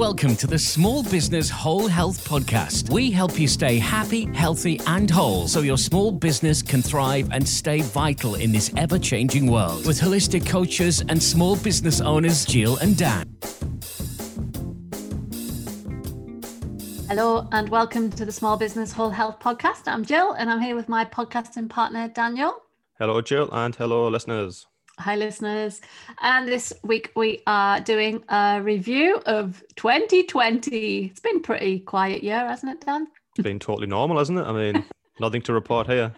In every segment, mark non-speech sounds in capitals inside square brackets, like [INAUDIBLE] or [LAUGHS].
Welcome to the Small Business Whole Health Podcast. We help you stay happy, healthy, and whole so your small business can thrive and stay vital in this ever changing world. With holistic coaches and small business owners, Jill and Dan. Hello, and welcome to the Small Business Whole Health Podcast. I'm Jill, and I'm here with my podcasting partner, Daniel. Hello, Jill, and hello, listeners. Hi, listeners. And this week we are doing a review of 2020. It's been pretty quiet year, hasn't it, Dan? It's been totally normal, hasn't it? I mean, [LAUGHS] nothing to report here.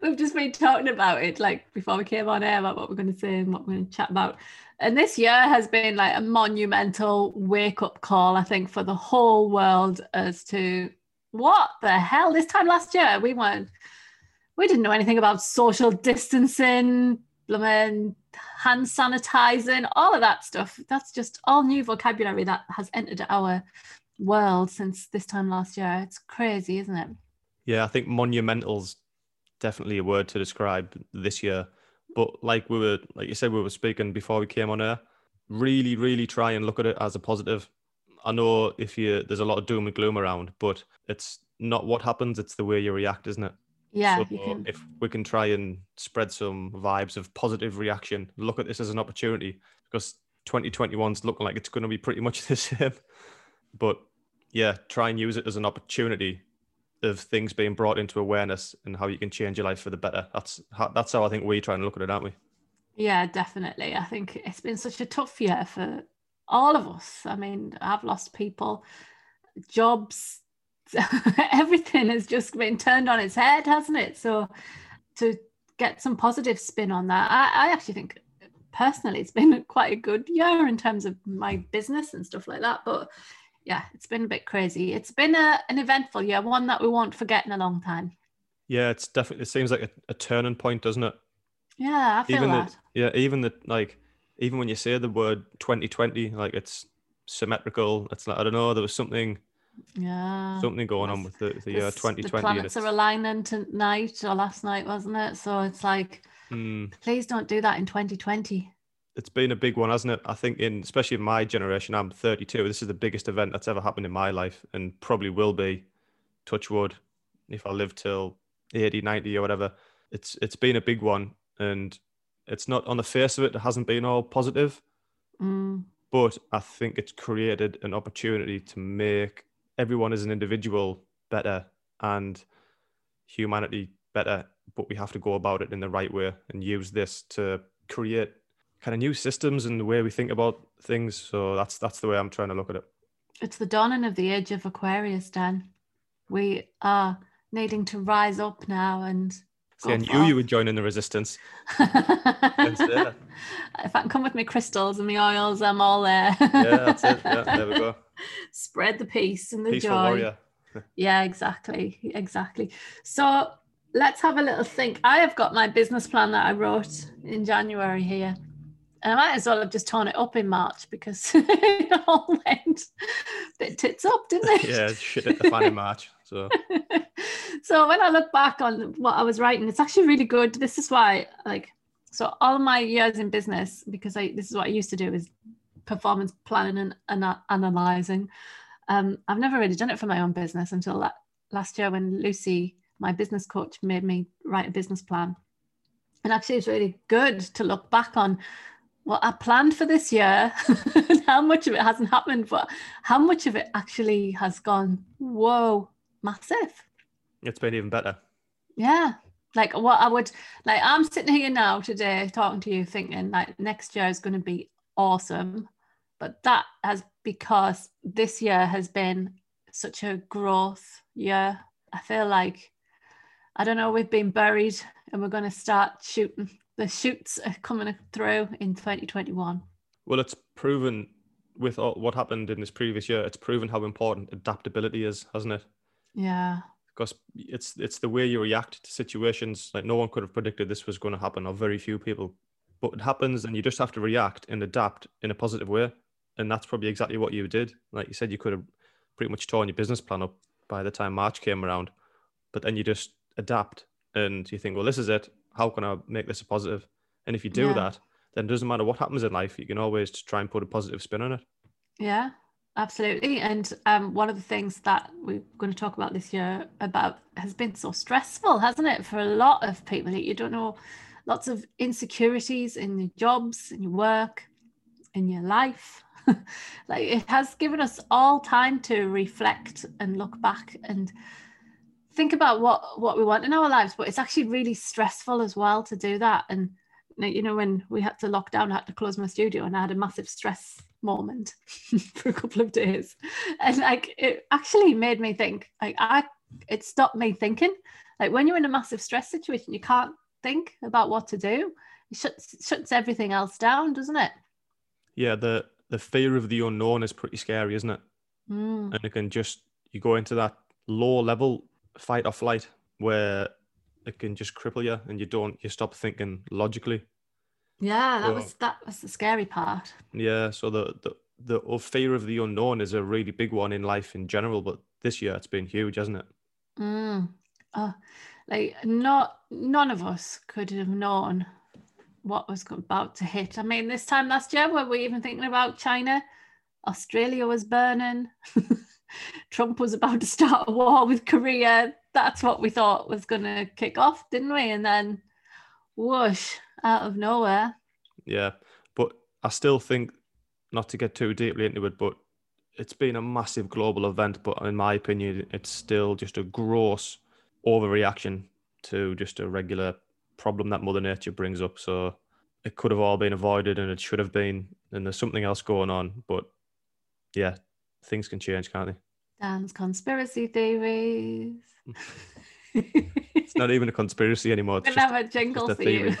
We've just been talking about it like before we came on air about what we're going to say and what we're going to chat about. And this year has been like a monumental wake up call, I think, for the whole world as to what the hell. This time last year, we weren't, we didn't know anything about social distancing, blooming hand sanitizing, all of that stuff. That's just all new vocabulary that has entered our world since this time last year. It's crazy, isn't it? Yeah, I think monumental's definitely a word to describe this year. But like we were, like you said, we were speaking before we came on air. Really, really try and look at it as a positive. I know if you there's a lot of doom and gloom around, but it's not what happens; it's the way you react, isn't it? Yeah. So can, if we can try and spread some vibes of positive reaction, look at this as an opportunity because 2021's looking like it's going to be pretty much [LAUGHS] the same. But yeah, try and use it as an opportunity of things being brought into awareness and how you can change your life for the better. That's how, that's how I think we try and look at it, aren't we? yeah, definitely. I think it's been such a tough year for all of us. I mean, I've lost people, jobs, [LAUGHS] everything has just been turned on its head, hasn't it? So to get some positive spin on that, I, I actually think personally it's been [LAUGHS] quite a good year in terms of my business and stuff like that. But yeah, it's been a bit crazy. It's been a, an eventful year, one that we won't forget in a long time. Yeah, it's definitely. It seems like a, a turning point, doesn't it? Yeah, I feel even that. the, yeah, even the like, even when you say the word 2020, like it's symmetrical. It's like I don't know. There was something yeah. something going on with the, the year 2020. The planets are aligning tonight or last night, wasn't it? So it's like, Mm, please don't do that in 2020. it's been a big one, hasn't it? I think in especially in my generation, I'm 32. This is the biggest event that's ever happened in my life, and probably will be. Touch wood, if I live till 80, 90 or whatever. It's it's been a big one, and it's not on the face of it. It hasn't been all positive, Mm, but I think it's created an opportunity to make everyone as an individual better and humanity better. But we have to go about it in the right way and use this to create kind of new systems and the way we think about things. So that's that's the way I'm trying to look at it. it's the dawning of the age of Aquarius, Dan. We are needing to rise up now and See, I go knew you were joining the resistance. [LAUGHS] forth. if I can come with my crystals and my oils, I'm all there. Yeah, that's it. Yeah, there we go. [LAUGHS] Spread the peace and the Peaceful joy. warrior. [LAUGHS] Yeah, exactly. Exactly. So let's have a little think. I have got my business plan that I wrote in January here. And I might as well have just torn it up in March because it all went a bit tits up, didn't it? Yeah, shit at the fan in March. So [LAUGHS] so when I look back on what I was writing, it's actually really good. This is why, like, so all my years in business, because I this is what I used to do is performance planning and, and analyzing. Um, I've never really done it for my own business until la- last year when Lucy, my business coach, made me write a business plan. And actually, it's really good to look back on what I planned for this year [LAUGHS] and how much of it hasn't happened, but how much of it actually has gone, whoa, massive. it's been even better. Yeah. Like what I would like I'm sitting here now today talking to you thinking like next year is going to be awesome. But that has because this year has been such a growth year. I feel like I don't know, we've been buried and we're going to start shooting. The shoots are coming through in 2021. Well, it's proven with all, what happened in this previous year. It's proven how important adaptability is, hasn't it? Yeah. Because it's it's the way you react to situations. Like no one could have predicted this was going to happen, or very few people. But it happens, and you just have to react and adapt in a positive way. And that's probably exactly what you did. Like you said, you could have pretty much torn your business plan up by the time March came around. But then you just adapt and you think, well, this is it. How can I make this a positive? And if you do Yeah. that, then it doesn't matter what happens in life. You can always try and put a positive spin on it. Yeah. Absolutely. And um, one of the things that we're going to talk about this year about has been so stressful, hasn't it, for a lot of people? That you don't know, lots of insecurities in your jobs, in your work, in your life. [LAUGHS] like it has given us all time to reflect and look back and think about what what we want in our lives but it's actually really stressful as well to do that and you know when we had to lock down i had to close my studio and i had a massive stress moment [LAUGHS] for a couple of days. And like it actually made me think like i it stopped me thinking. Like when you're in a massive stress situation you can't think about what to do. It shuts shuts everything else down doesn't it? Yeah the the fear of the unknown is pretty scary isn't it? Mm. and it can just you go into that low level fight or flight where it can just cripple you and you don't you stop thinking logically yeah that So- was that was the scary part yeah so the the the fear of the unknown is a really big one in life in general but this year it's been huge hasn't it Mm. Oh, like not none of us could have known what was about to hit. I mean, this time last year, were we even thinking about China? Australia was burning. [LAUGHS] Trump was about to start a war with Korea. That's what we thought was going to kick off, didn't we? And then, whoosh, out of nowhere. yeah but i still think not to get too deeply into it but it's been a massive global event but in my opinion it's still just a gross overreaction to just a regular problem that mother nature brings up so it could have all been avoided and it should have been and there's something else going on but yeah things can change can't they Dan's conspiracy theories. [LAUGHS] it's not even a conspiracy anymore it's We'll just have a jingle for you. [LAUGHS]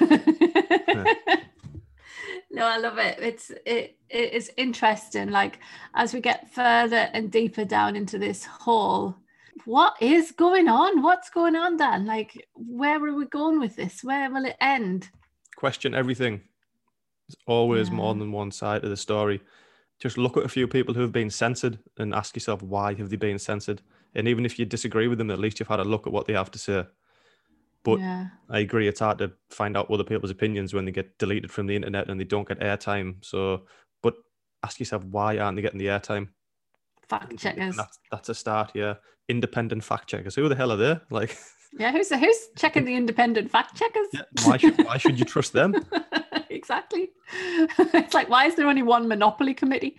no, I love it. It's it it is interesting. Like as we get further and deeper down into this hole, what is going on? What's going on, Dan? Like, where are we going with this? Where will it end? question everything. There's always more than one side of the story. Just look at a few people who have been censored and ask yourself why have they been censored. And even if you disagree with them, at least you've had a look at what they have to say. But yeah, I agree, it's hard to find out other people's opinions when they get deleted from the internet and they don't get airtime. So, but ask yourself why aren't they getting the airtime? fact checkers. That's, that's a start. Yeah, independent fact checkers. Who the hell are they? [LAUGHS] Like, Yeah, who's who's checking the [LAUGHS] independent fact checkers? yeah, why should why should you trust them? [LAUGHS] exactly. it's like, why is there only one monopoly committee?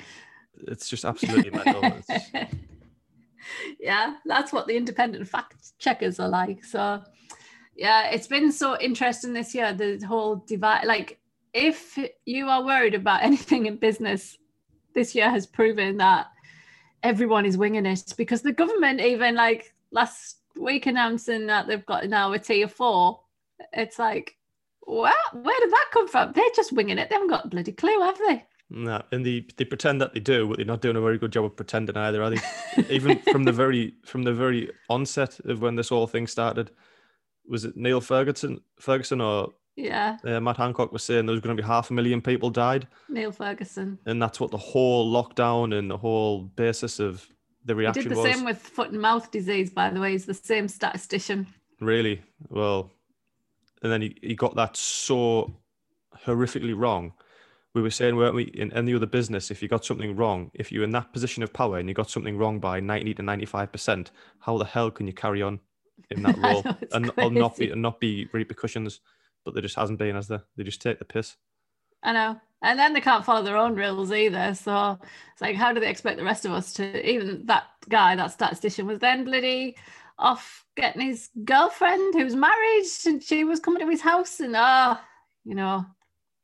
It's just absolutely mental. Yeah, that's what the independent fact checkers are like. So, yeah, it's been so interesting this year. The whole divide, like, if you are worried about [LAUGHS] anything in business, this year has proven that everyone is winging it because the government, even like last week, announcing that they've got now a tier four, it's like, what? Where did that come from? They're just winging it. They haven't got a bloody clue, have they? No, and they, they pretend that they do, but they're not doing a very good job of pretending either, are they? Even from the very from the very onset of when this whole thing started, was it Neil Ferguson Ferguson or Yeah, uh, Matt Hancock was saying there was going to be half a million people died, Neil Ferguson. and that's what the whole lockdown and the whole basis of the He reaction did the was. same with foot and mouth disease, by the way. He's the same statistician. Really well, and then he, he got that so horrifically wrong. We were saying, weren't we, in any other business, if you got something wrong, if you're in that position of power and you got something wrong by 90 to 95%, how the hell can you carry on in that [LAUGHS] role know, and, not be and not be repercussions? But there just hasn't been, as there? They just take the piss. I know. And then they can't follow their own rules either. So it's like, how do they expect the rest of us to? Even that guy, that statistician, was then bloody off getting his girlfriend who was married and she was coming to his house and, ah, you know,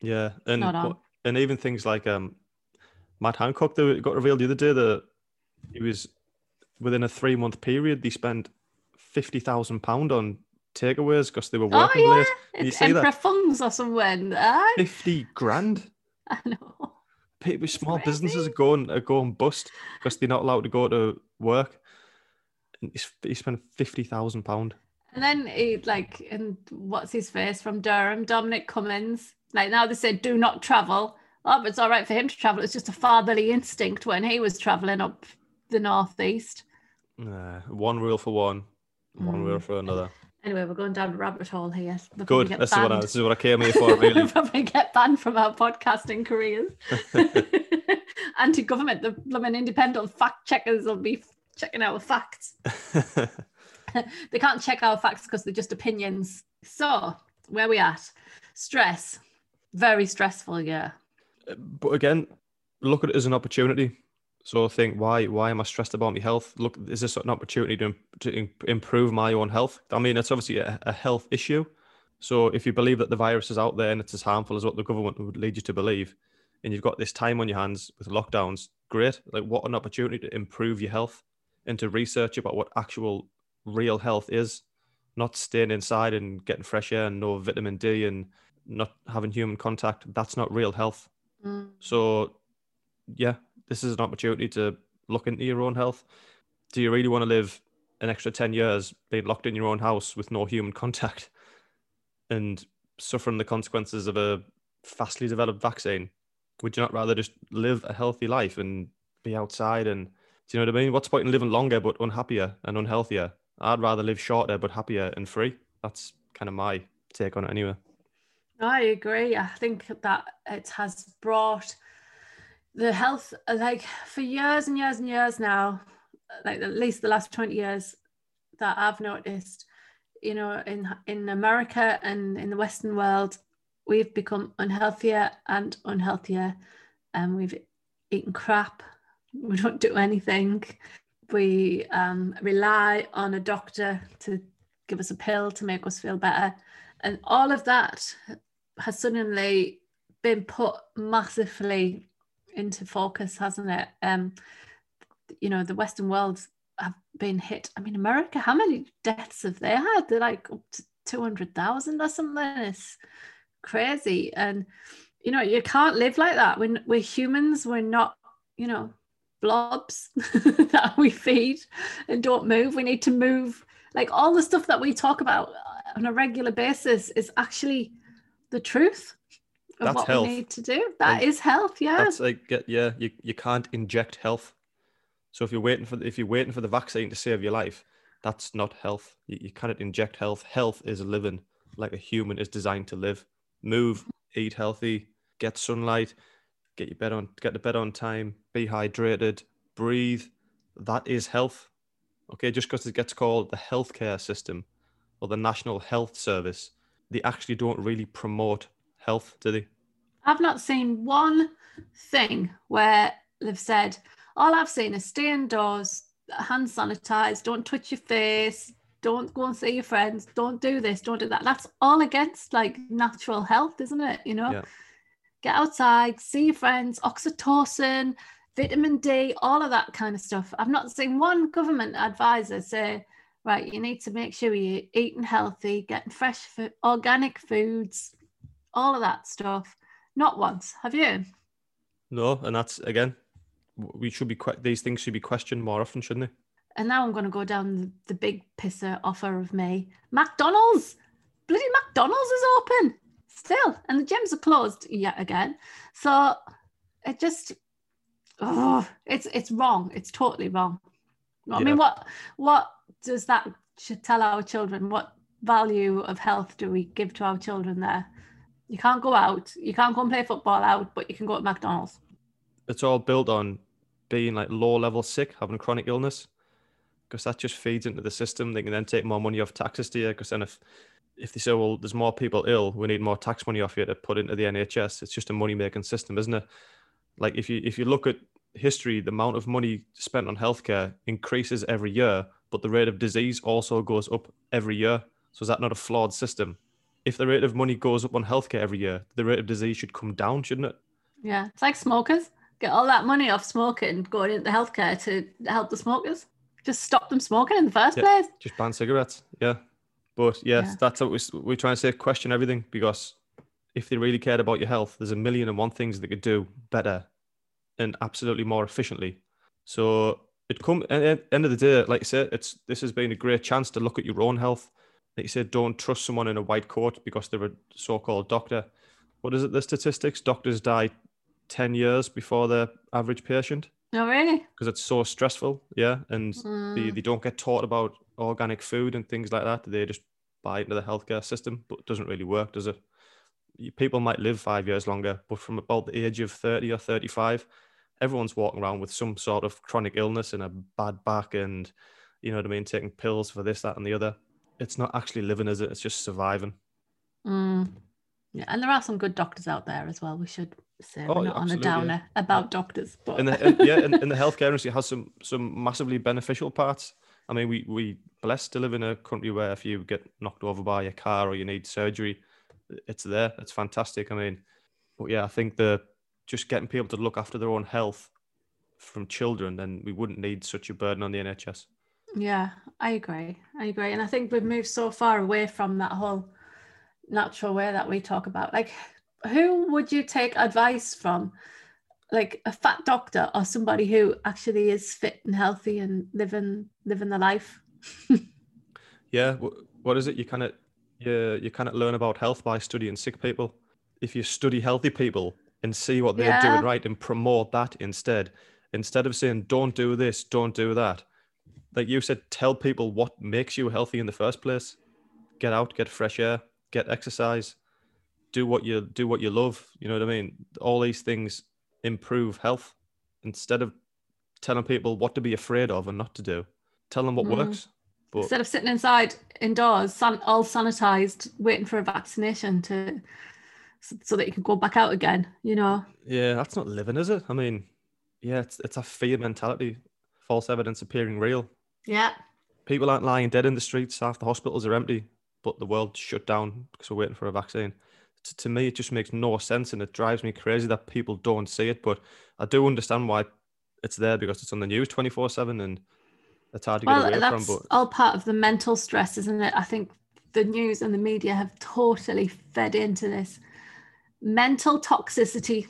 Yeah, and Not on. what- and even things like um, Matt Hancock, that got revealed the other day that he was within a three month period. They spent fifty thousand pound on takeaways because they were oh, working yeah, late. You it's see that? Emperor Fungs or somewhere. Ah, Fifty grand. [LAUGHS] I know. People, small businesses are going are going bust because they're not allowed to go to work. And he spent fifty thousand pound. And then he like, and what's his face from Durham, Dominic Cummings. Like now they said, do not travel. Oh, but it's all right for him to travel. It's just a fatherly instinct when he was traveling up the northeast. Uh, one rule for one, one way or mm. for another. Anyway, we're going down a rabbit hole here. We'll Good. This is what I, this is what I came here for. [LAUGHS] Really. we'll probably get banned from our podcasting careers. [LAUGHS] anti-government. The blooming independent fact checkers will be checking our facts. [LAUGHS] they can't check our facts because they're just opinions. So where we at? Stress. Very stressful, year. but again, look at it as an opportunity. So think, why why am I stressed about my health? Look, is this an opportunity to, to improve my own health? I mean, it's obviously a, a health issue. So if you believe that the virus is out there and it's as harmful as what the government would lead you to believe, and you've got this time on your hands with lockdowns, great. Like what an opportunity to improve your health and to research about what actual real health is, not staying inside and getting fresh air and no vitamin D and not having human contact. That's not real health. Mm. So, yeah, this is an opportunity to look into your own health. Do you really want to live an extra 10 years being locked in your own house with no human contact [LAUGHS] and suffering the consequences of a fastly developed vaccine? Would you not rather just live a healthy life and be outside? And do you know what I mean? What's the point in living longer but unhappier and unhealthier? I'd rather live shorter but happier and free. That's kind of my take on it anyway. I agree. I think that it has brought the health, like for years and years and years now, like at least the last 20 years that I've noticed, you know, in in America and in the Western world, we've become unhealthier and unhealthier. And we've eaten crap. We don't do anything. We um, rely on a doctor to give us a pill to make us feel better. And all of that has suddenly been put massively into focus, hasn't it? Um, you know, the Western world have been hit. I mean, America, how many deaths have they had? They're like up to 200,000 or something. It's crazy. And, you know, you can't live like that. When we're humans, we're not, you know, blobs [LAUGHS] that we feed and don't move. We need to move. Like all the stuff that we talk about on a regular basis is actually the truth That's what health. we need to do. That Like, is health, yeah. That's like get- yeah, you, you can't inject health. So if you're waiting for if you're waiting for the vaccine to save your life, that's not health. You, you cannot inject health. Health is living like a human is designed to live. Move, eat healthy, get sunlight, get your bed on get to bed on time, be hydrated, breathe. That is health. Okay, just because it gets called the healthcare system or the National Health Service, they actually don't really promote health, do they? I've not seen one thing where they've said, all I've seen is stay indoors, hand sanitize, don't touch your face, don't go and see your friends, don't do this, don't do that. That's all against like natural health, isn't it? You know, Yeah. get outside, see your friends, oxytocin, vitamin D, all of that kind of stuff. I've not seen one government advisor say, right, you need to make sure you're eating healthy, getting fresh, food, organic foods, all of that stuff. Not once. Have you? No, and that's again, we should be these things should be questioned more often, shouldn't they? And now I'm going to go down the, big pisser offer of me. McDonald's, bloody McDonald's is open still, and the gyms are closed yet again. So it just, oh, it's it's wrong. It's totally wrong. I Yeah. mean, what what does that should tell our children? What value of health do we give to our children there? You can't go out. You can't go and play football out, but you can go to McDonald's. It's all built on being like low level sick, having a chronic illness, because that just feeds into the system. They can then take more money off taxes to you. Because then if if they say, well, there's more people ill, we need more tax money off you to put into the NHS. It's just a money making system, isn't it? Like if you if you look at history, the amount of money spent on healthcare increases every year, but the rate of disease also goes up every year. So is that not a flawed system? If the rate of money goes up on healthcare every year, the rate of disease should come down, shouldn't it? Yeah, it's like smokers. Get all that money off smoking going into healthcare to help the smokers. Just stop them smoking in the first Yeah. place. just ban cigarettes. Yeah, but yes, Yeah. that's what we, we're trying to say. Question everything because if they really cared about your health, there's a million and one things they could do better and absolutely more efficiently. So it come at the end of the day, like I said, it's this has been a great chance to look at your own health. Like you said, don't trust someone in a white coat because they're a so-called doctor. What is it? The statistics: doctors die ten years before the average patient No, really? because it's so stressful. Yeah, and they, Mm. they don't get taught about organic food and things like that. They just buy into the healthcare system, but it doesn't really work, does it? People might live five years longer, but from about the age of 30 or 35, everyone's walking around with some sort of chronic illness and a bad back and you know what I mean, taking pills for this, that, and the other. It's not actually living, is it? It's just surviving. Mm. Yeah, and there are some good doctors out there as well. We should say Oh, we're not on a downer about doctors, but And the yeah, and, and the [LAUGHS] healthcare industry has some some massively beneficial parts. I mean, we we blessed to live in a country where if you get knocked over by a car or you need surgery, it's there. It's fantastic. I mean, but yeah, I think the just getting people to look after their own health from children, then we wouldn't need such a burden on the NHS. Yeah, I agree. I agree. And I think we've moved so far away from that whole natural way that we talk about. Like, who would you take advice from? Like a fat doctor or somebody who actually is fit and healthy and living living the life? [LAUGHS] Yeah, what is it? You kind of you you kind of learn about health by studying sick people. If you study healthy people and see what they're Yeah. doing right and promote that instead, instead of saying don't do this, don't do that. Like you said, tell people what makes you healthy in the first place. Get out, get fresh air, get exercise, do what you do what you love. You know what I mean? All these things improve health instead of telling people what to be afraid of and not to do. Tell them what Mm. works. But Instead of sitting inside indoors, san- all sanitized, waiting for a vaccination to so- so that you can go back out again, you know. Yeah, that's not living, is it? I mean, yeah, it's it's a fear mentality, false evidence appearing real. Yeah. People aren't lying dead in the streets. Half the hospitals are empty, but the world's shut down because we're waiting for a vaccine. T- to me, it just makes no sense, and it drives me crazy that people don't see it. But I do understand why it's there because it's on the news twenty four seven, and it's hard to get Well, away from. that's But all part of the mental stress, isn't it? I think the news and the media have totally fed into this mental toxicity,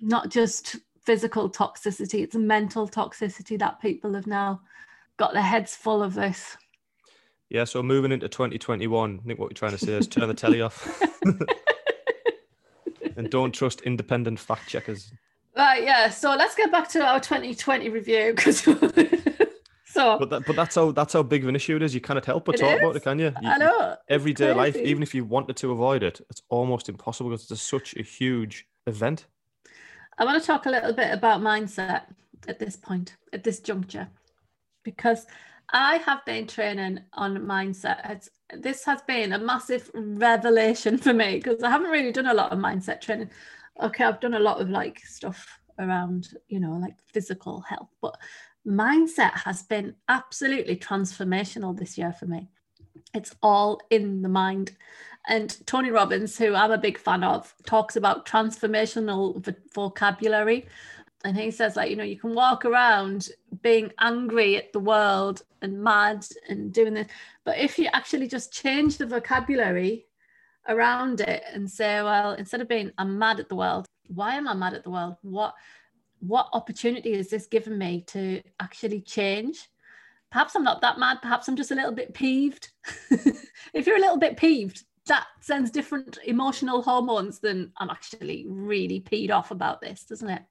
not just physical toxicity. It's a mental toxicity that people have now got their heads full of this. yeah, so moving into twenty twenty one, I think what we're trying to say is turn the telly off [LAUGHS] and don't trust independent fact checkers. Right, yeah. So let's get back to our 2020 review because [LAUGHS] so But that, but that's how that's how big of an issue it is. You cannot help but talk about it, can you? You- I know everyday life, even if you wanted to avoid it, it's almost impossible because it's such a huge event. I want to talk a little bit about mindset at this point, at this juncture, because I have been training on mindset. It's, this has been a massive revelation for me because I haven't really done a lot of mindset training. Okay, I've done a lot of like stuff around, you know, like physical health, but mindset has been absolutely transformational this year for me. It's all in the mind. And Tony Robbins, who I'm a big fan of, talks about transformational vo- vocabulary. And he says, like, you know, you can walk around being angry at the world and mad and doing this. But if you actually just change the vocabulary around it and say, well, instead of being, I'm mad at the world, why am I mad at the world? What what opportunity is this giving me to actually change? Perhaps I'm not that mad. Perhaps I'm just a little bit peeved. [LAUGHS] if you're a little bit peeved, that sends different emotional hormones than I'm actually really peed off about this, doesn't it?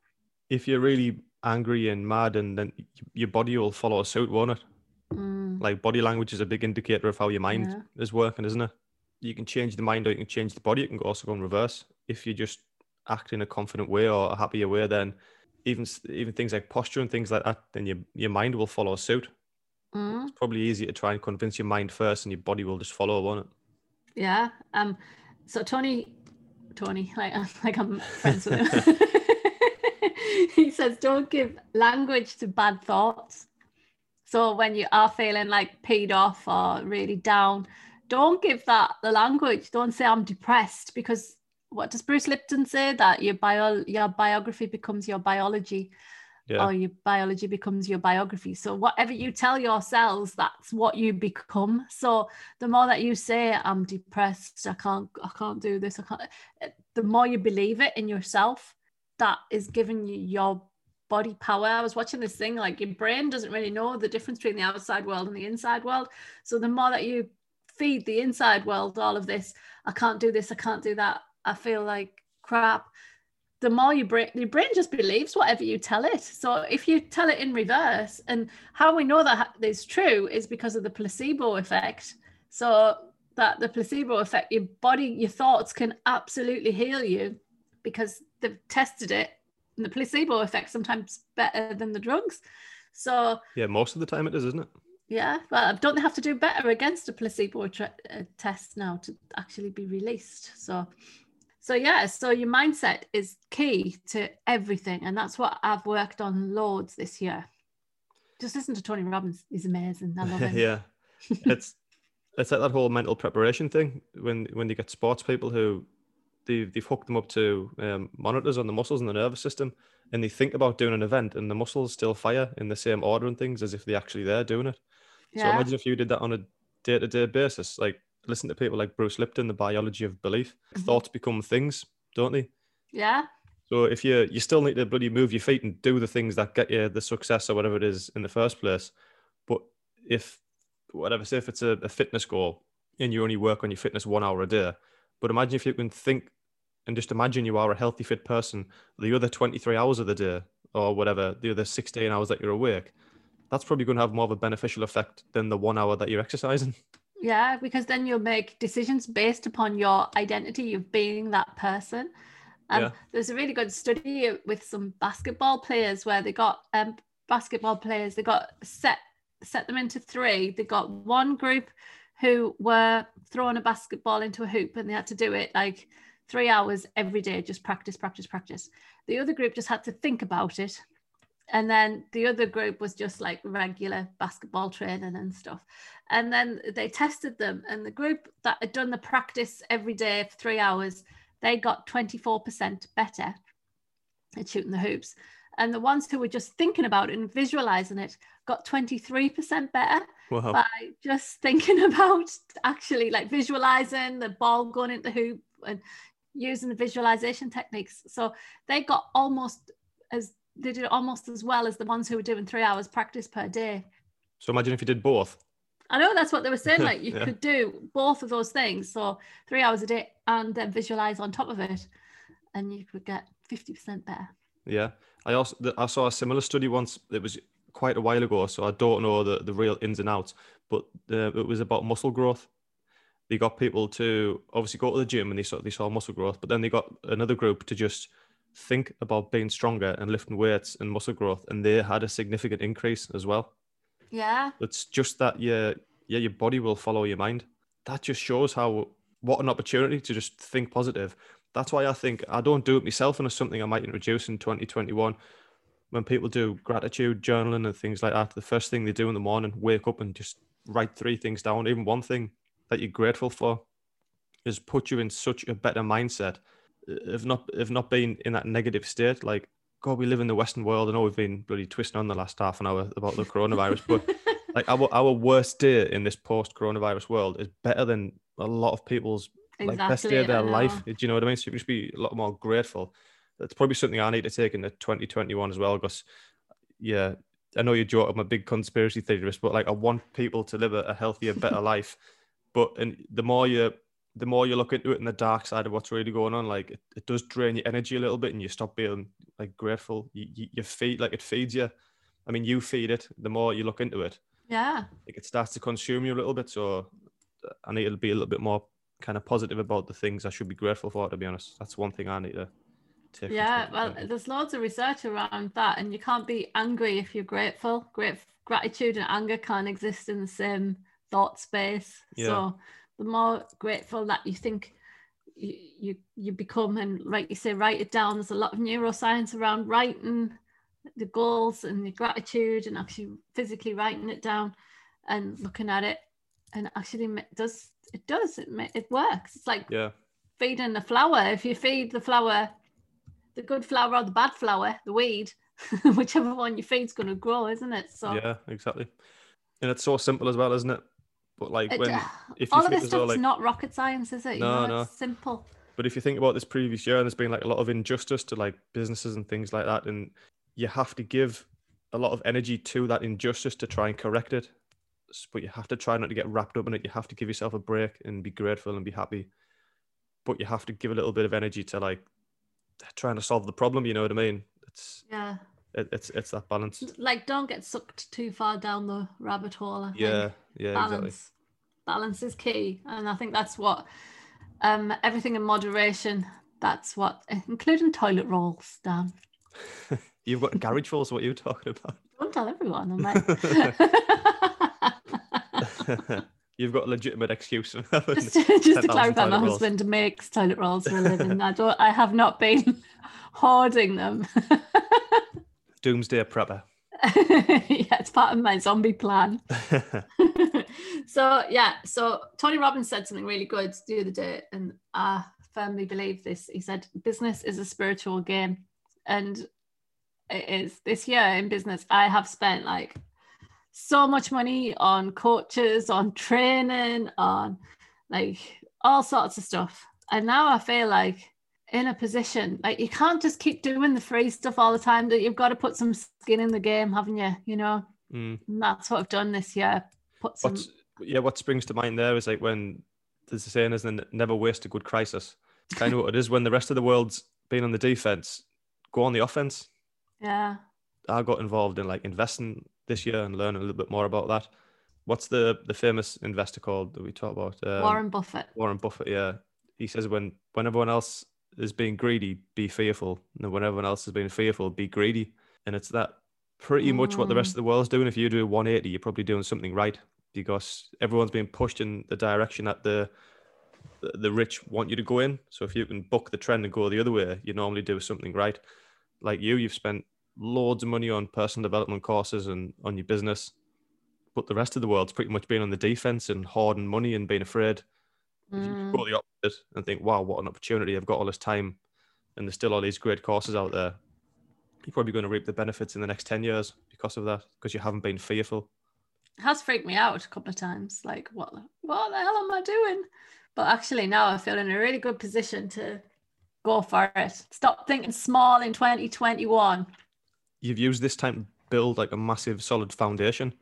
If you're really angry and mad, and then your body will follow suit, won't it? Mm, Like body language is a big indicator of how your mind Yeah. is working, isn't it? You can change the mind or you can change the body. It can also go in reverse. If you just act in a confident way or a happier way, then even even things like posture and things like that, then your your mind will follow suit. mm, It's probably easier to try and convince your mind first, and your body will just follow, won't it? yeah. Um. So Tony, Tony, like [LAUGHS] like I'm friends with [LAUGHS] him. [LAUGHS] [LAUGHS] he says, don't give language to bad thoughts. So when you are feeling like paid off or really down, don't give that the language. Don't say I'm depressed because what does Bruce Lipton say that your bio your biography becomes your biology Yeah. or your biology becomes your biography. So whatever you tell yourselves, that's what you become. So the more that you say I'm depressed, I can't I can't do this, I can't eh, the more you believe it in yourself, that is giving you your body power. I was watching this thing like your brain doesn't really know the difference between the outside world and the inside world. So the more that you feed the inside world all of this, I can't do this, I can't do that, I feel like crap. The more you brain, your brain just believes whatever you tell it. So if you tell it in reverse, and how we know that is true is because of the placebo effect. So that the placebo effect, your body, your thoughts can absolutely heal you because they've tested it and the placebo effect sometimes better than the drugs. So Yeah, most of the time it is, isn't it? yeah, well, don't they have to do better against a placebo tra- uh, test now to actually be released? So, so yeah, so your mindset is key to everything, and that's what I've worked on loads this year. Just listen to Tony Robbins; he's amazing. I love [LAUGHS] him. yeah, [LAUGHS] it's it's like that whole mental preparation thing when when you get sports people who they've, they've hooked them up to um, monitors on the muscles and the nervous system and they think about doing an event and the muscles still fire in the same order and things as if they're actually there doing it. So imagine if you did that on a day-to-day basis like listen to people like bruce lipton the biology of belief. Mhm. thoughts become things don't they? Yeah, so if you you still need to bloody move your feet and do the things that get you the success or whatever it is in the first place, but if whatever, say if it's a, a fitness goal and you only work on your fitness one hour a day, but imagine if you can think and just imagine you are a healthy fit person the other 23 hours of the day or whatever, the other 16 hours that you're awake, that's probably going to have more of a beneficial effect than the one hour that you're exercising. [LAUGHS] yeah, because then you'll make decisions based upon your identity of being that person. Um, Yeah. There's a really good study with some basketball players where they got um, basketball players. They got set set them into three. They got one group who were throwing a basketball into a hoop and they had to do it like three hours every day, just practice, practice, practice. The other group just had to think about it. And then the other group was just like regular basketball training and stuff. And then they tested them, and the group that had done the practice every day for three hours, they got 24% better at shooting the hoops. And the ones who were just thinking about it and visualizing it got 23% better Wow. by just thinking [LAUGHS] about actually like visualizing the ball going into the hoop and using the visualization techniques. So they got almost as they did almost as well as the ones who were doing three hours practice per day. So imagine if you did both. I know that's what they were saying. Like [LAUGHS] you Yeah. could do both of those things, so three hours a day, and then visualize on top of it, and you could get fifty percent better. Yeah, I also I saw a similar study once. It was quite a while ago, so I don't know the, the real ins and outs. But uh, it was about muscle growth. They got people to obviously go to the gym and they saw they saw muscle growth, but then they got another group to just think about being stronger and lifting weights and muscle growth, and they had a significant increase as well. Yeah, It's just that your yeah your body will follow your mind. That just shows how what an opportunity to just think positive. That's why I think I don't do it myself, and it's something I might introduce in 2021. When people do gratitude journaling and things like that, the first thing they do in the morning, wake up and just write three things down, even one thing that you're grateful for, has put you in such a better mindset. Uh, if not, if not being in that negative state, like God, we live in the Western world. I know we've been bloody twisting on the last half an hour about the coronavirus, but [LAUGHS] like our our worst day in this post coronavirus world is better than a lot of people's like best day of their life. Do you know what I mean? So you just be a lot more grateful. That's probably something I need to take into 2021 as well. Because yeah, I know you joke I'm a big conspiracy theorist, but like I want people to live a, a healthier, better [LAUGHS] life. But and the more you the more you look into it in the dark side of what's really going on, like it, it does drain your energy a little bit, and you stop being like grateful. You, you, you feed like it feeds you. I mean, you feed it. The more you look into it, Yeah, like it starts to consume you a little bit. So uh, I need to be a little bit more kind of positive about the things I should be grateful for. To be honest, that's one thing I need to take. yeah. Well, 2020. there's loads of research around that, and you can't be angry if you're grateful. Great gratitude and anger can't exist in the same thought space. Yeah. So the more grateful that you think you, you you become, and like you say, write it down. There's a lot of neuroscience around writing the goals and the gratitude, and actually physically writing it down and looking at it, and actually ma- does it does it it works. It's like yeah, feeding the flower. If you feed the flower, the good flower or the bad flower, the weed, [LAUGHS] whichever one you feed's going to grow, isn't it? So yeah, exactly. And it's so simple as well, isn't it? But like it- when if you all of this stuff's like, not rocket science, is it? You No, know, no. It's simple. But if you think about this previous year, and there's been like a lot of injustice to like businesses and things like that, and you have to give a lot of energy to that injustice to try and correct it. But you have to try not to get wrapped up in it. You have to give yourself a break and be grateful and be happy. But you have to give a little bit of energy to like trying to solve the problem. You know what I mean? It's Yeah. It, it's it's that balance. Like, don't get sucked too far down the rabbit hole. I think. Yeah, yeah, balance. exactly. Balance is key, and I think that's what um everything in moderation. That's what, including toilet rolls, Dan. [LAUGHS] You've got garage rolls. what are you talking about? Don't tell everyone. I'm like, [LAUGHS] You've got a legitimate excuse. just, [LAUGHS] just to 10,000 clarify, my rolls. husband makes toilet rolls for a living. I don't. I have not been hoarding them. Doomsday prepper. [LAUGHS] yeah, it's part of my zombie plan. [LAUGHS] [LAUGHS] so yeah, so Tony Robbins said something really good the other day, and I firmly believe this. He said, "Business is a spiritual game," and it is. This year in business, I have spent like so much money on coaches, on training, on like all sorts of stuff, and now I feel like in a position like you can't just keep doing the free stuff all the time that you've got to put some skin in the game haven't you you know Mm. that's what i've done this year put some What's yeah, what springs to mind there is like when there's a saying, isn't? Never waste a good crisis. It's kind of what it is when the rest of the world's been on the defense, go on the offense. yeah I got involved in like investing this year and learning a little bit more about that. What's the the famous investor called that we talk about? Um, warren buffett Warren Buffett. Yeah, he says when when everyone else is being greedy, be fearful, and when everyone else is being fearful, be greedy. And it's that pretty much what the rest Mm. of the world's doing. If you do 180, you're probably doing something right because everyone's being pushed in the direction that the the- the rich want you to go in. So if you can buck the trend and go the other way, you normally do something right. Like you, you've spent loads of money on personal development courses and on your business, but the rest of the world's pretty much been on the defense and hoarding money and being afraid. Mm. go the opposite and think, wow, what an opportunity. I've got all this time and there's still all these great courses out there. You're probably going to reap the benefits in the next 10 years because of that, because you haven't been fearful. It has freaked me out a couple of times like what what the hell am i doing but actually now i feel in a really good position to go for it stop thinking small in 2021 You've used this time to build like a massive, solid foundation.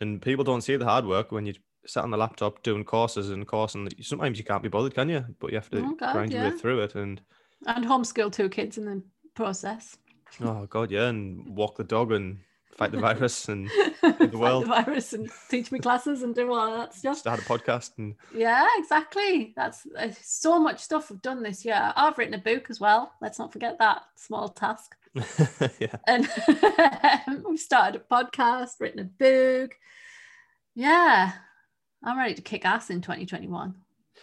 And people don't see the hard work when you sat on the laptop doing courses and course. And sometimes you can't be bothered, can you? But you have to Oh, God, grind your way through it. And and homeschool two kids in the process oh, God, yeah. And walk the dog and fight the [LAUGHS] virus and the world. the virus and teach me classes and do all that stuff start a podcast. And Yeah, exactly. That's uh, so much stuff I've done this year. I've written a book as well. Let's not forget that small task. [LAUGHS] yeah. And [LAUGHS] we've started a podcast, written a book. Yeah, I'm ready to kick ass in 2021.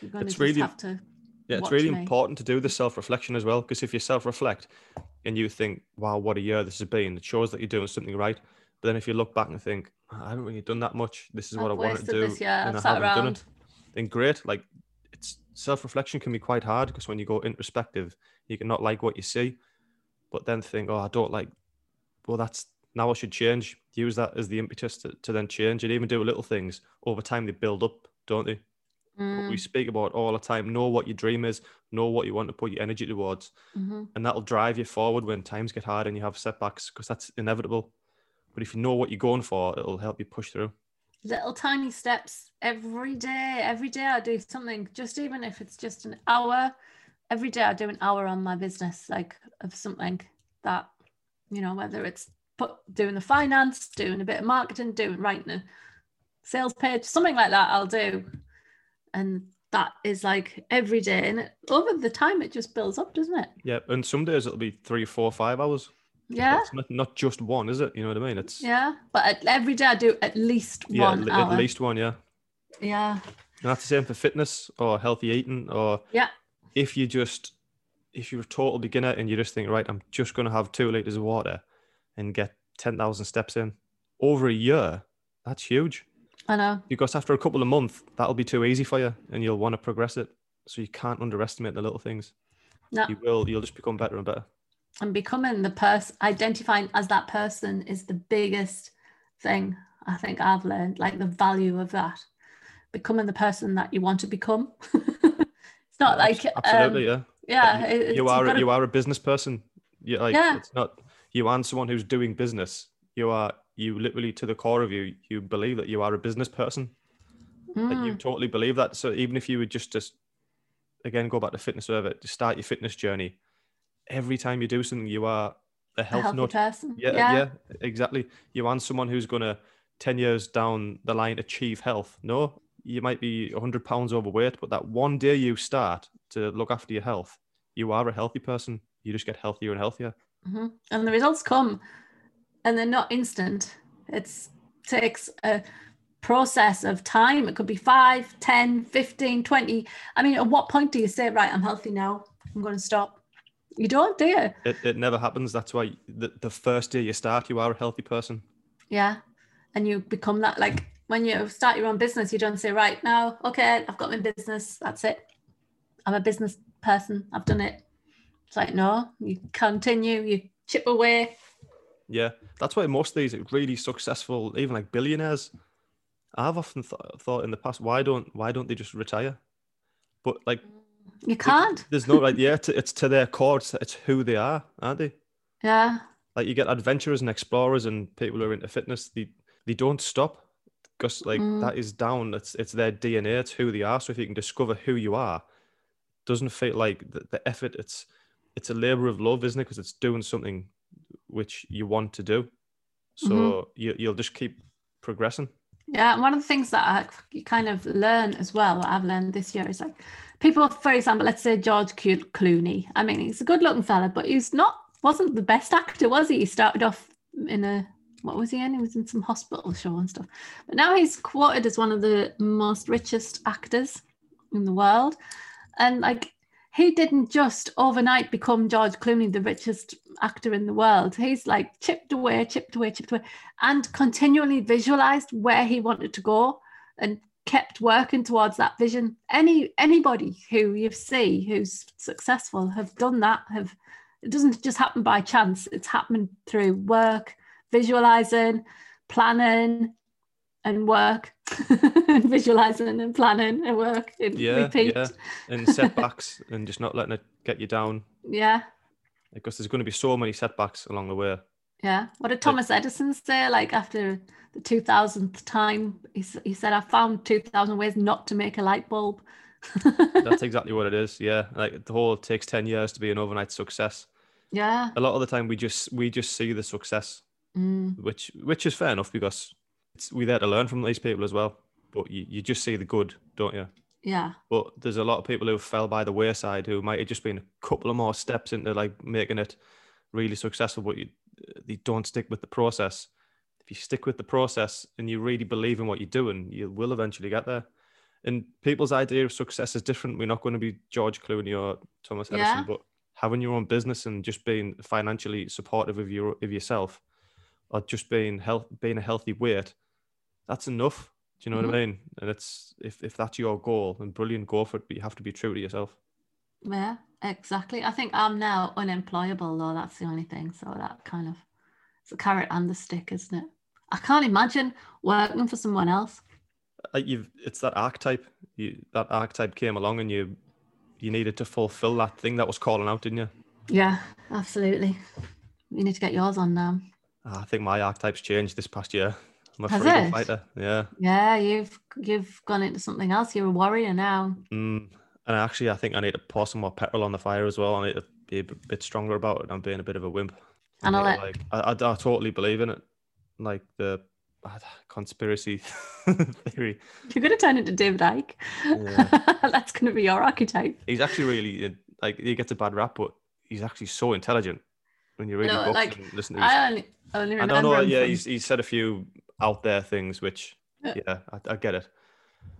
You're going to It's just really- have to. Yeah, it's really me. important to do the self reflection as well. Because if you self reflect and you think, wow, what a year this has been, it shows that you're doing something right. But then if you look back and think, I haven't really done that much, this is what I've I wanted to do, and I've I have not done it, then great. Like, it's self reflection can be quite hard because when you go introspective, you can not like what you see, but then think, oh, I don't like, well, that's now I should change. Use that as the impetus to, to then change and even do little things. Over time, they build up, don't they? Mm, we speak about all the time. Know what your dream is, know what you want to put your energy towards, mhm. and that'll drive you forward when times get hard and you have setbacks because that's inevitable. But if you know what you're going for, it'll help you push through. Little tiny steps every day. Every day I do something, just even if it's just an hour. Every day I do an hour on my business, like of something that, you know, whether it's put doing the finance, doing a bit of marketing, doing writing a sales page, something like that, I'll do. And that is like every day. And it, over the time, it just builds up, doesn't it? Yeah, and some days it'll be three, four, five hours. Yeah. It's not, not just one, is it? You know what I mean? It's Yeah. But at, every day I do at least yeah, one at, hour. at least one, yeah. Yeah. And that's the same for fitness or healthy eating or Yeah. if you just if you're a total beginner and you just think, right, I'm just gonna have two liters of water and get ten thousand steps in over a year, that's huge. I know. Because after a couple of months, that'll be too easy for you and you'll want to progress it. So you can't underestimate the little things. No. You will, you'll just become better and better. and becoming the person identifying as that person is the biggest thing i think i've learned like the value of that becoming the person that you want to become [LAUGHS] it's not like Absolutely, um, yeah. yeah you you've are gotta- you are a business person. You like Yeah. it's not you aren't someone who's doing business. You are you literally to the core of you, you believe that you are a business person. Like you Mm, totally believe that. So even if you would just just again go back to fitness server to start your fitness journey, every time you do something, you are a a health healthy nut. person Yeah, yeah, exactly. You aren't someone who's gonna ten years down the line achieve health. No, you might be hundred pounds overweight, but that one day you start to look after your health, you are a healthy person. You just get healthier and healthier. Mhm. And the results come and they're not instant. It takes a process of time. It could be 5, 10, 15, 20. I mean, at what point do you say, right, I'm healthy now, I'm going to stop? You don't, do you? It, it never happens. That's why the, the first day you start, you are a healthy person. Yeah. And you become that, like when you start your own business, you don't say, right now, okay, I've got my business, that's it. I'm a business person, I've done it. It's like, no, you continue, you chip away. Yeah, that's why most of these really successful, even like billionaires, I've often th- thought in the past, why don't why don't they just retire? But like, You can't. there's no like, yeah, [LAUGHS] it's, it's to their core, it's, it's who they are, aren't they? Yeah. Like you get adventurers and explorers and people who are into fitness, they they don't stop because like Mm. that is down. It's it's their DNA. It's who they are. So if you can discover who you are, doesn't feel like the, the effort. It's it's a labor of love, isn't it? Because it's doing something which you want to do. So Mhm. you you'll just keep progressing. Yeah, and one of the things that I you kind of learn as well, what I've learned this year is like people, for example, let's say George Clooney. I mean, he's a good-looking fella, but he's not wasn't the best actor, was he? He started off in a what was he in? He was in some hospital show and stuff. But now he's quoted as one of the most richest actors in the world, and like he didn't just overnight become George Clooney, the richest actor in the world. He's like chipped away, chipped away, chipped away and continually visualized where he wanted to go and kept working towards that vision. Any anybody who you see who's successful have done that have it doesn't just happen by chance. It's happening through work visualizing planning and work [LAUGHS] visualizing and planning and work and Yeah, repeat yeah. And [LAUGHS] setbacks and just not letting it get you down yeah because there's going to be so many setbacks along the way. Yeah. What did Thomas Edison say? Like after the 2000th time, he, he said, I found 2000 ways not to make a light bulb. [LAUGHS] That's exactly what it is. Yeah, like the whole takes ten years to be an overnight success. yeah. A lot of the time, we just we just see the success, Mm, which which is fair enough because it's, we're there to learn from these people as well. But you, you just see the good, don't you? yeah. But there's a lot of people who fell by the wayside who might have just been a couple of more steps into like making it really successful, but you they don't stick with the process. If you stick with the process and you really believe in what you're doing, you will eventually get there. And people's idea of success is different. We're not going to be George Clooney or Thomas Edison, Yeah. but having your own business and just being financially supportive of your of yourself, or just being health being a healthy weight, that's enough. Do you know what I mean? And it's if if that's your goal, then brilliant, go for it. But you have to be true to yourself. Yeah, exactly. I think I'm now unemployable, though. That's the only thing. So that kind of it's a carrot and the stick, isn't it? I can't imagine working for someone else. Uh, You've it's that archetype. You that archetype came along, and you you needed to fulfill that thing that was calling out, didn't you? Yeah, absolutely. You need to get yours on now. Ah, I think my archetype's changed this past year. I'm a Has freedom it? fighter. Yeah. Yeah, you've you've gone into something else. You're a warrior now. Mm. And actually, I think I need to pour some more petrol on the fire as well. I need to be a bit stronger about it. I'm being a bit of a wimp. I And I'll let- like I, I, I totally believe in it. Like the uh, conspiracy [LAUGHS] theory. You're going to turn into David Icke. Yeah. [LAUGHS] That's going to be your archetype. He's actually really uh, like he gets a bad rap, but he's actually so intelligent when you read books like, and listen to his I only, only I remember. don't know. him Yeah, from- he's he's said a few out there things, which Yeah. yeah, I, I get it.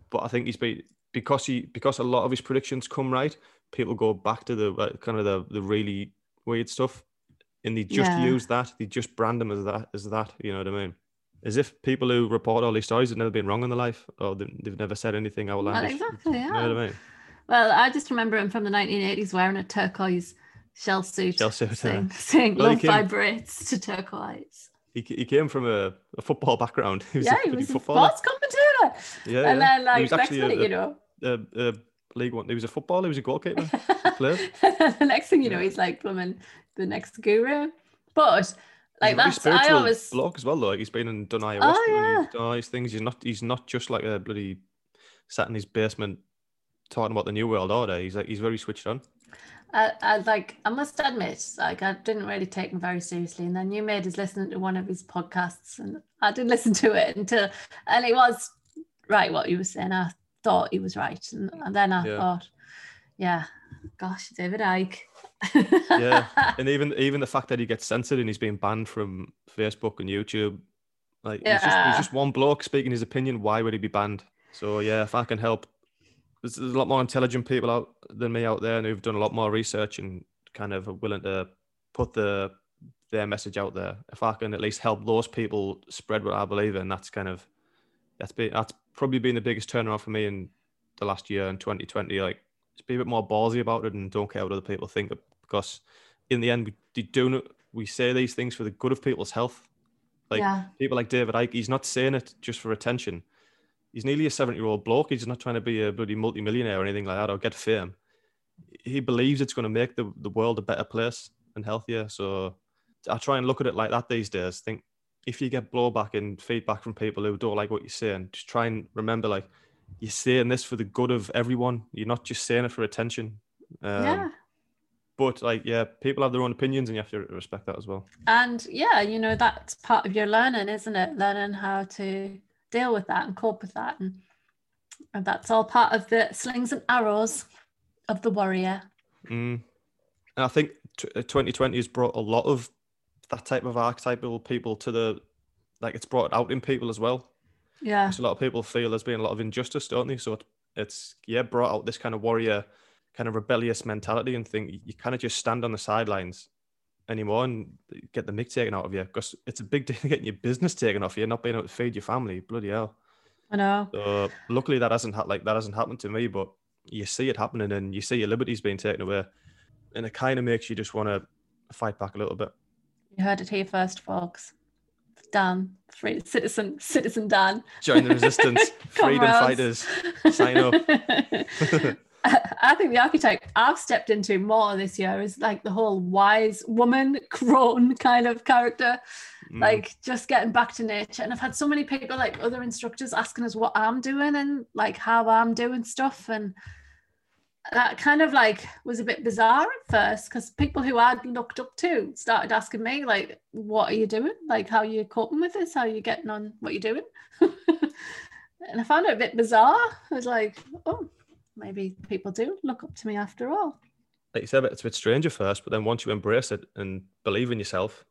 But I think he's been because he because a lot of his predictions come right. People go back to the uh, kind of the the really weird stuff, and they just Yeah. use that. They just brand him as that as that. You know what I mean? As if people who report all these stories have never been wrong in their life, or they- they've never said anything Well, outlandish. exactly. You know Yeah. what I mean? Well, I just remember him from the 1980s wearing a turquoise shell suit, Shell suit, yeah. saying, Well, "Love came- vibrates" to turquoise. He, he came from a, a football background. He was yeah, a he was a sports commentator. Yeah, and yeah. then, He like, was next actually a- you know, uh, uh, League One. He was a footballer. He was a goalkeeper. [LAUGHS] the next thing you know, he's like plumbing the next guru. But like a very that's I always bloke as well. Though. Like he's been and done ayahuasca Oh, and yeah. he's done all these things. He's not. He's not just like a bloody sat in his basement talking about the new world order. He's like he's very switched on. I, I like I must admit, like I didn't really take him very seriously. And then you made us listen to one of his podcasts, and I didn't [LAUGHS] listen to it until, and it was right what he was saying. I thought he was right, and, and then I Yeah. thought, yeah, gosh, David Icke. yeah, [LAUGHS] and even even the fact that he gets censored and he's being banned from Facebook and YouTube, like he's, just, he's just one bloke speaking his opinion. Why would he be banned? So yeah, if I can help, there's, there's a lot more intelligent people out than me out there, and who've done a lot more research and kind of are willing to put the their message out there. If I can at least help those people spread what I believe in, that's kind of that's been that's probably been the biggest turnaround for me in the last year in 2020. Like, just be a bit more ballsy about it and don't care what other people think because in the end we do- we say these things for the good of people's health. Like yeah. people like David Icke, he's not saying it just for attention. He's nearly a 70 year old bloke. He's not trying to be a bloody multimillionaire or anything like that or get fame. He believes it's going to make the, the world a better place and healthier. So I try and look at it like that these days. Think if you get blowback and feedback from people who don't like what you're saying, just try and remember like you're saying this for the good of everyone. You're not just saying it for attention. Um, yeah. But like, yeah, people have their own opinions and you have to respect that as well. And yeah, you know, that's part of your learning, isn't it? Learning how to deal with that and cope with that. And, and that's all part of the slings and arrows of the warrior. Mm. And I think t- uh, 2020 has brought a lot of that type of archetypal people to the, like it's brought out in people as well. Yeah. So a lot of people feel there's been a lot of injustice, don't they? So it, it's, yeah, brought out this kind of warrior, kind of rebellious mentality and think you kind of just stand on the sidelines anymore and get the mic taken out of you because it's a big deal [LAUGHS] getting your business taken off you, not being able to feed your family. Bloody hell. I know. So luckily that hasn't ha- like that hasn't happened to me, but you see it happening and you see your liberties being taken away, and it kind of makes you just want to fight back a little bit. You heard it here first, folks. Dan, free citizen, citizen Dan. Join the resistance, [LAUGHS] freedom fighters. Sign up. [LAUGHS] I think the archetype I've stepped into more this year is like the whole wise woman, [LAUGHS] crone kind of character, Mm. like just getting back to nature. And I've had so many people, like other instructors, asking us what I'm doing and like how I'm doing stuff. And that kind of like was a bit bizarre at first because people who I'd looked up to started asking me, like, what are you doing? Like, how are you coping with this? How are you getting on what you're doing? [LAUGHS] and I found it a bit bizarre. I was like, oh, maybe people do look up to me after all. like you said, it's a bit strange at first, but then once you embrace it and believe in yourself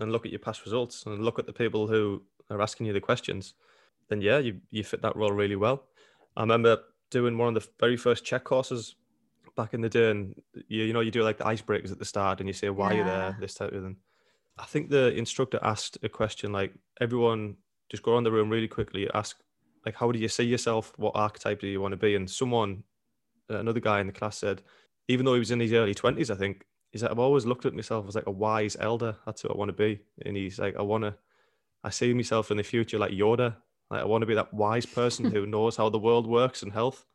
and look at your past results and look at the people who are asking you the questions, then yeah, you, you fit that role really well. I remember doing one of the very first CHEK courses back in the day, and you, you know, you do like the icebreakers at the start and you say why you're you there, this type of thing. I think the instructor asked a question like, everyone just go around the room really quickly, ask, like, how do you see yourself? What archetype do you want to be? And someone, uh, another guy in the class said, even though he was in his early 20s, I think, he's like, I've always looked at myself as like a wise elder. That's who I want to be. And he's like, I want to, I see myself in the future like Yoda. Like, I want to be that wise person [LAUGHS] who knows how the world works and health.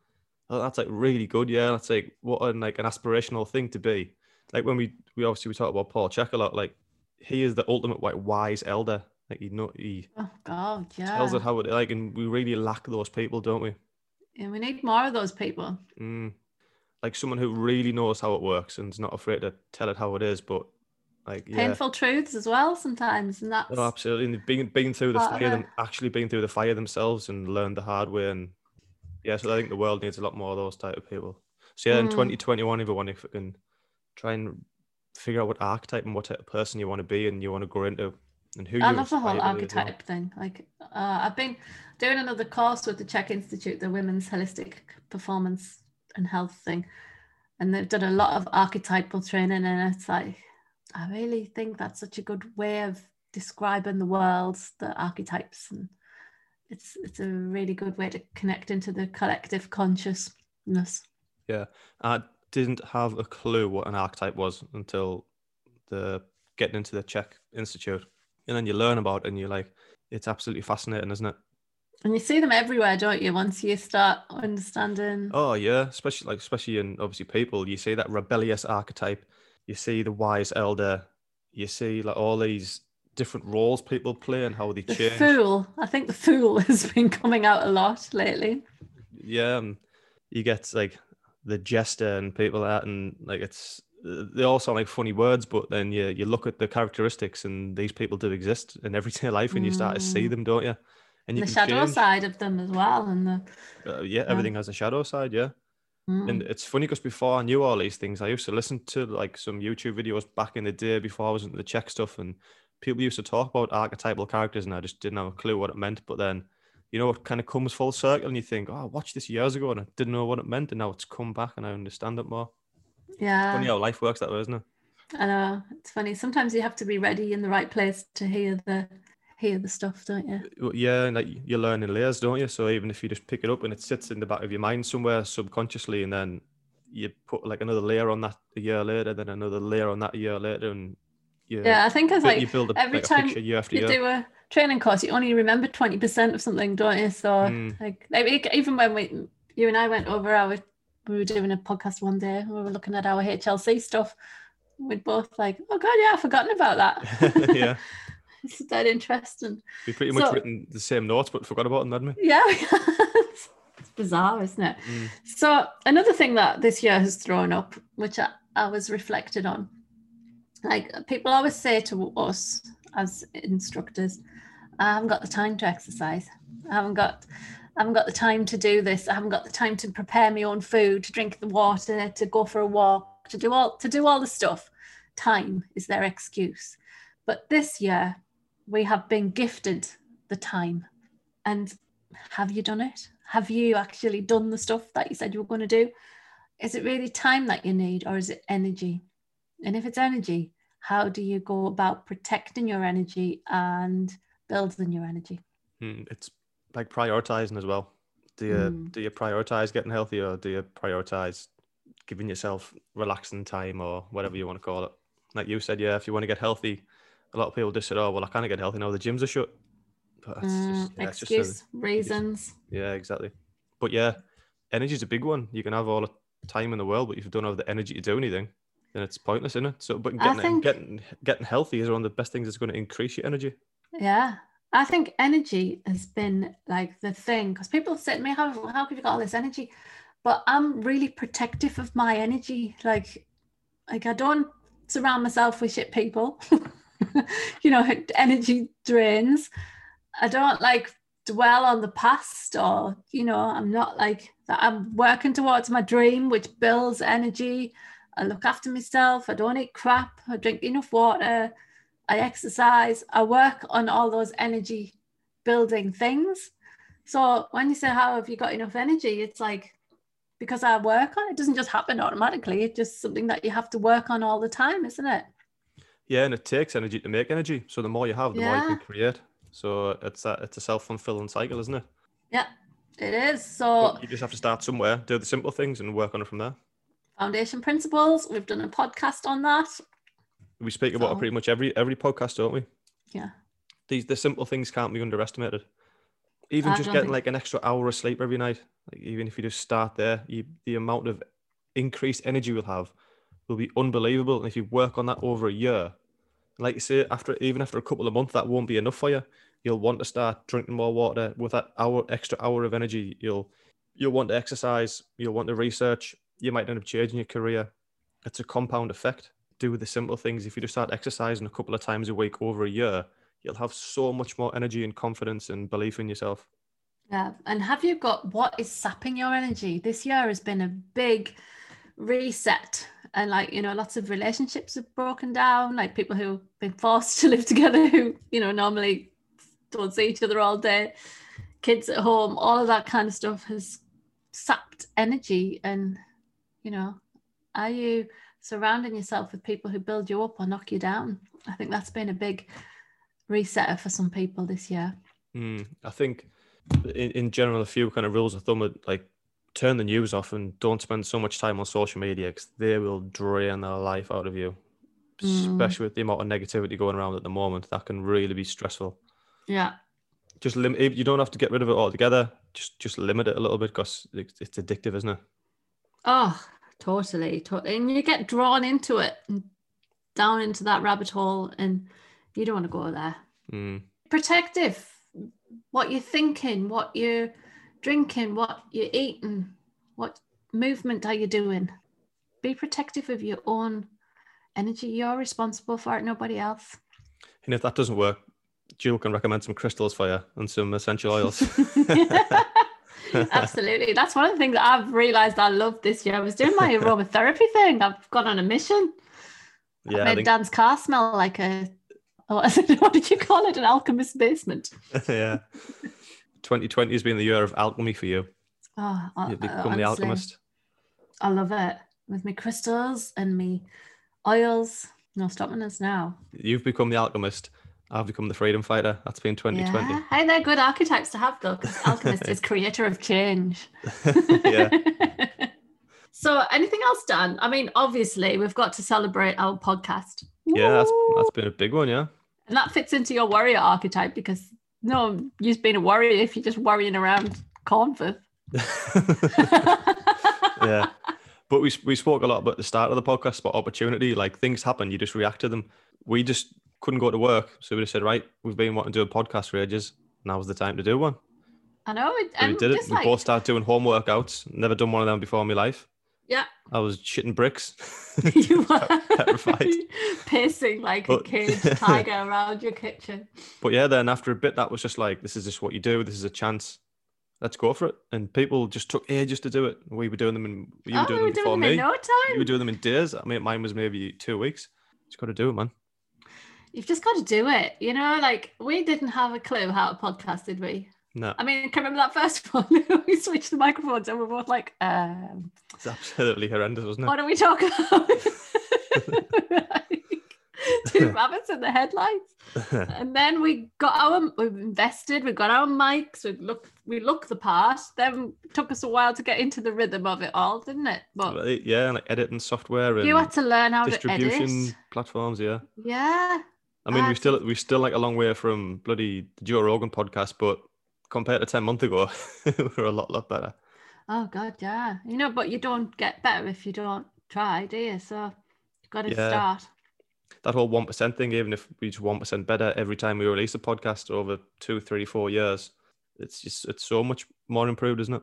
Oh, that's like really good. Yeah. That's like, what an, like an aspirational thing to be. Like when we, we obviously, we talk about Paul Chek a lot, like he is the ultimate like wise elder. Like he know, he Oh God, yeah. tells it how it like, and we really lack those people, don't we? and we need more of those people. Mm. Like someone who really knows how it works and is not afraid to tell it how it is, but like yeah, Painful truths as well sometimes, and that's oh, absolutely. And been been through the fire, them actually being through the fire themselves and learned the hard way. And yeah, so I think the world needs a lot more of those type of people. So yeah, in Mm. 2021, everyone, if we can try and figure out what archetype and what type of person you want to be and you want to grow into, and who I love the whole aspire to be as well. archetype thing. Like, uh, I've been doing another course with the CHEK Institute, the Women's Holistic Performance and Health thing, and they've done a lot of archetypal training, and it's like, I really think that's such a good way of describing the world, the archetypes, and it's it's a really good way to connect into the collective consciousness. Yeah, I didn't have a clue what an archetype was until the getting into the CHEK Institute, and then you learn about it, and you're like, it's absolutely fascinating, isn't it? And you see them everywhere, don't you? Once you start understanding. Oh yeah, especially like especially in obviously people, you see that rebellious archetype, you see the wise elder, you see like all these different roles people play and how they the change. fool. I think the fool [LAUGHS] has been coming out a lot lately. Yeah, and you get like the jester and people like that, and like it's they all sound like funny words, but then you you look at the characteristics, and these people do exist in everyday life, and you start to see Mm. them, don't you? And you the shadow change. side of them as well, and the Uh, yeah, everything has a shadow side. Yeah, Mm. And it's funny because before I knew all these things, I used to listen to like some YouTube videos back in the day before I was into the CHEK stuff, and people used to talk about archetypal characters, and I just didn't have a clue what it meant. But then, you know, it kind of comes full circle, and you think, "Oh, I watched this years ago, and I didn't know what it meant, and now it's come back, and I understand it more." Yeah. Funny how life works that way, isn't it? I know it's funny. Sometimes you have to be ready in the right place to hear the hear the stuff, don't you? Yeah, and like you learn in layers, don't you? So even if you just pick it up and it sits in the back of your mind somewhere subconsciously, and then you put like another layer on that a year later, then another layer on that a year later, and you, Yeah, I think it's bu- like you build a, every like, time picture year after you year. do a training course, you only remember twenty percent of something, don't you? So Mm. like, like even when we you and I went over our we were doing a podcast one day, we were looking at our HLC stuff. We'd both like, oh god, yeah, I've forgotten about that. [LAUGHS] yeah, [LAUGHS] it's that interesting. we pretty much So- written the same notes, but forgot about them, hadn't we? Yeah, [LAUGHS] it's bizarre, isn't it? Mm. So another thing that this year has thrown up, which I, I was reflected on, like people always say to us as instructors, I haven't got the time to exercise. I haven't got I haven't got the time to do this. I haven't got the time to prepare my own food, to drink the water, to go for a walk, to do all to do all the stuff. Time is their excuse. But this year we have been gifted the time. And have you done it? Have you actually done the stuff that you said you were going to do? Is it really time that you need or is it energy? And if it's energy, how do you go about protecting your energy and building your energy? Mm, It's like prioritizing as well. Do you Mm. do you prioritize getting healthy, or do you prioritize giving yourself relaxing time, or whatever you want to call it? Like you said, yeah, if you want to get healthy, a lot of people just said, "Oh, well, I can't get healthy now. The gyms are shut." But Mm, just, yeah, it's just a- excuse, reasons. Yeah, exactly. But yeah, energy is a big one. You can have all the time in the world, but if you don't have the energy to do anything, then it's pointless, isn't it? So, but getting think- getting getting healthy is one of the best things that's going to increase your energy. Yeah. I think energy has been like the thing because people said to me, how, how could you got all this energy? But I'm really protective of my energy. Like, like I don't surround myself with shit people. [LAUGHS] you know, energy drains. I don't like dwell on the past or, you know, I'm not like that. I'm working towards my dream, which builds energy. I look after myself. I don't eat crap. I drink enough water. I exercise, I work on all those energy building things. So when you say, How have you got enough energy? It's like, because I work on it, it doesn't just happen automatically. It's just something that you have to work on all the time, isn't it? Yeah, and it takes energy to make energy. So the more you have, the more you can create. So it's a it's a self fulfilling cycle, isn't it? Yeah, it is. So, But you just have to start somewhere, do the simple things, and work on it from there. foundation principles, we've done a podcast on that. We speak about So- it pretty much every every podcast, don't we? Yeah. These the simple things can't be underestimated. Even I just getting think- like an extra hour of sleep every night, like even if you just start there, you, the amount of increased energy you'll have will be unbelievable. And if you work on that over a year, like you say, after even after a couple of months, that won't be enough for you. You'll want to start drinking more water with that hour extra hour of energy. You'll you'll want to exercise. You'll want to research. You might end up changing your career. It's a compound effect. Do the simple things. If you just start exercising a couple of times a week over a year, you'll have so much more energy and confidence and belief in yourself. Yeah. And have you got what is sapping your energy? This year has been a big reset. And like, you know, lots of relationships have broken down, like people who've been forced [LAUGHS] to live together who, you know, normally don't see each other all day, kids at home, all of that kind of stuff has sapped energy. And, you know, are you surrounding yourself with people who build you up or knock you down? I think that's been a big resetter for some people this year. Mm, I think in, in general, a few kind of rules of thumb are like turn the news off and don't spend so much time on social media because they will drain their life out of you, Mm. especially with the amount of negativity going around at the moment. That can really be stressful. Yeah. Just limit. You don't have to get rid of it altogether. Just just limit it a little bit because it's, it's addictive, isn't it? Oh, totally, totally. And you get drawn into it and down into that rabbit hole, and you don't want to go there. Mm. Protective, what you're thinking, what you're drinking, what you're eating, what movement are you doing? Be protective of your own energy. You're responsible for it, nobody else. And if that doesn't work, Jill can recommend some crystals for you and some essential oils. [LAUGHS] [LAUGHS] Absolutely. That's one of the things I've realized I love this year. I was doing my [LAUGHS] aromatherapy thing. I've gone on a mission. Yeah, I I made think, Dan's car smell like a oh, [LAUGHS] what did you call it? An alchemist basement. [LAUGHS] yeah. 2020 has been the year of alchemy for you. Oh, I- You've I- become the alchemist. I love it. With me crystals and me oils. No stopping us now. You've become the alchemist. I've become the freedom fighter. That's been 2020. Yeah. Hey, they're good archetypes to have though, because alchemist is creator of change. [LAUGHS] Yeah. [LAUGHS] so anything else, Dan? I mean, obviously we've got to celebrate our podcast. Yeah, that's, that's been a big one, yeah. And that fits into your warrior archetype because no, you've been a warrior if you're just worrying around Cornforth. [LAUGHS] yeah. But we, we spoke a lot about the start of the podcast about opportunity. Like things happen, you just react to them. We just couldn't go to work. So we just said, right, we've been wanting to do a podcast for ages. Now's the time to do one. I know. It, So we did it. just We both started doing home workouts. Never done one of them before in my life. yeah, I was shitting bricks. [LAUGHS] you [LAUGHS] were Petrified. [LAUGHS] pacing like a But- caged tiger around your kitchen. But yeah, then after a bit, that was just like, this is just what you do. This is a chance. Let's go for it. And people just took ages to do it. We were doing them in, you were oh, doing we were them before doing them me. in no time. You were doing them in days. I mean, mine was maybe two weeks. Just got to do it, man. You've just got to do it. You know, like we didn't have a clue how to podcast, did we? No, I mean, can remember that first [LAUGHS] one? we switched the microphones and we were both like, um, it's absolutely horrendous, wasn't it? what do we talk about? [LAUGHS] [LAUGHS] Two rabbits in the headlights. And then we got our we've invested, we got our mics, we look we look the part. Then it took us a while to get into the rhythm of it all, didn't it? But yeah, like editing software and you had to learn how to distribution edit. platforms. Yeah, Yeah. I mean, Ah, we still we still like a long way from bloody the Joe Rogan podcast, but compared to ten months ago, [LAUGHS] we're a lot lot better. Oh god, yeah. You know, but you don't get better if you don't try, do you? So you've got to Yeah. start. That whole one percent thing, even if we just one percent better every time we release a podcast over two, three, four years, it's just it's so much more improved, isn't it?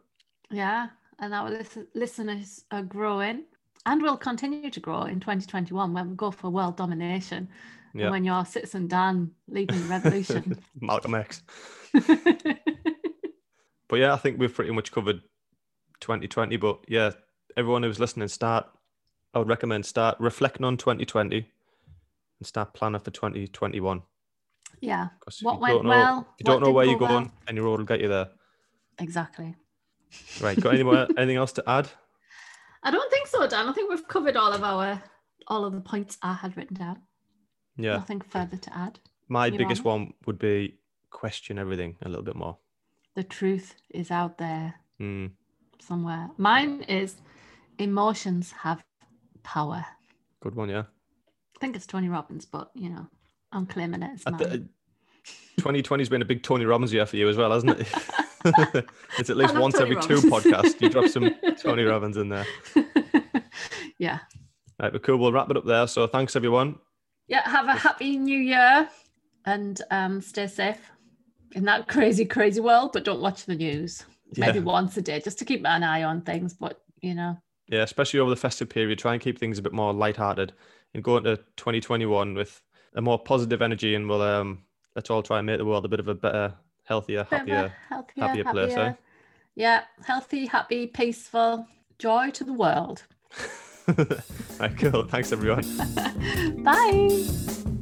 Yeah. And our lis- listeners are growing and will continue to grow in 2021 when we go for world domination. Yeah. When you're Citizen Dan leading the revolution. [LAUGHS] Malcolm X. [LAUGHS] But yeah, I think we've pretty much covered 2020. But yeah, everyone who's listening, start. I would recommend start reflecting on 2020 and start planning for 2021. Yeah. What went know, well, If you don't know where you're going, well. any road will get you there. Exactly. Right. Got any more? [LAUGHS] anything else to add? I don't think so, Dan. I think we've covered all of our all of the points I had written down. Yeah. Nothing further to add. My biggest on? one would be question everything a little bit more. The truth is out there Mm. somewhere. Mine is emotions have power. Good one, yeah. I think it's Tony Robbins, but you know, I'm claiming it as mine. [LAUGHS] th- 2020's been a big Tony Robbins year for you as well, hasn't it? [LAUGHS] it's at least once Tony every two podcasts you drop some [LAUGHS] Tony Robbins in there. yeah. Right, but cool. We'll wrap it up there. So thanks everyone. Yeah. Have a happy new year and um, stay safe in that crazy, crazy world, but don't watch the news. Maybe Yeah. once a day just to keep an eye on things. But you know, Yeah, especially over the festive period, try and keep things a bit more lighthearted and go into 2021 with a more positive energy and we'll um let's all try and make the world a bit of a better, healthier, happier. healthier, happier place, eh? Yeah, healthy, happy, peaceful, joy to the world. [LAUGHS] [LAUGHS] right, cool. Thanks everyone. [LAUGHS] Bye.